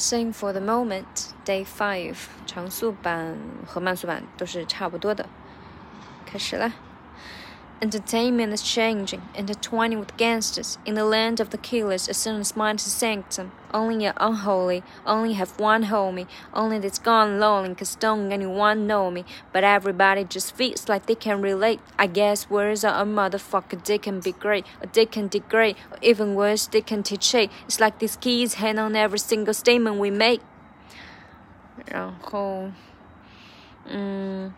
Sing for the moment, Day Five，长速版和慢速版都是差不多的。开始了。Entertainment is changing, intertwining with gangsters. In the land of the killers, a sinner's mind is sanctum. Only a unholy, only have one homie. Only that's gone lonely, cause don't anyone know me. But everybody just feels like they can relate. I guess words are a motherfucker, they can be great, or they can degrade, or even worse, they can teach hate. It's like these keys hang on every single statement we make. 然后，嗯。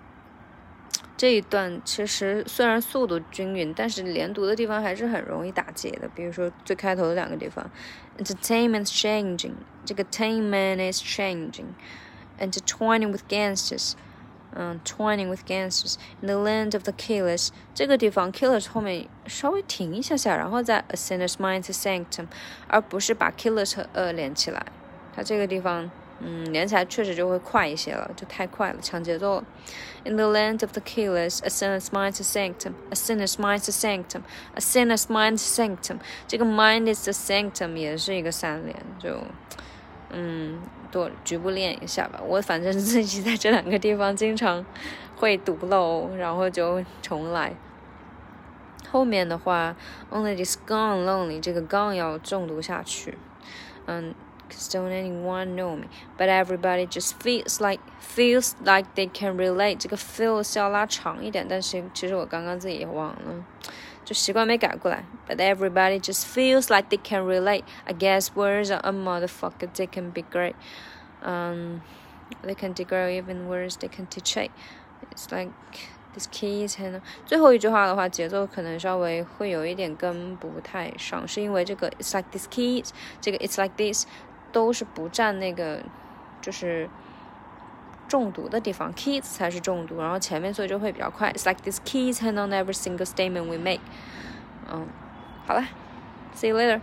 这一段其实虽然速度均匀，但是连读的地方还是很容易打结的。比如说最开头的两个地方，entertainment changing，这个 ertainment is changing，intertwining with gangsters，嗯，twining with gangsters，in the land of the killers，这个地方 killers 后面稍微停一下下，然后再 a sinner's mind to sanctum，而不是把 killers 和 a 连起来。它这个地方。嗯，连起来确实就会快一些了，就太快了，抢节奏了。In the land of the killers, a sinner's mind is sanctum, a sinner's mind is sanctum, a sinner's mind is sanctum。这个 mind is the sanctum 也是一个三连，就嗯，多局部练一下吧。我反正自己在这两个地方经常会读漏，然后就重来。后面的话，only this gone lonely，这个 gone 要重读下去，嗯。Cause don't anyone know me, but everybody just feels like feels like they can relate。这个 feels 要拉长一点，但是其实我刚刚自己也忘了，就习惯没改过来。But everybody just feels like they can relate. I guess words are a motherfucker. They can be great. Um, they can degrade even words. They can teach it. It's like this keys and 最后一句话的话，节奏可能稍微会有一点跟不太上，是因为这个 it's like this keys，这个 it's like this 都是不占那个，就是中毒的地方，kids 才是中毒，然后前面所以就会比较快。It's like this kids hand on every single statement we make。嗯，好了，see you later。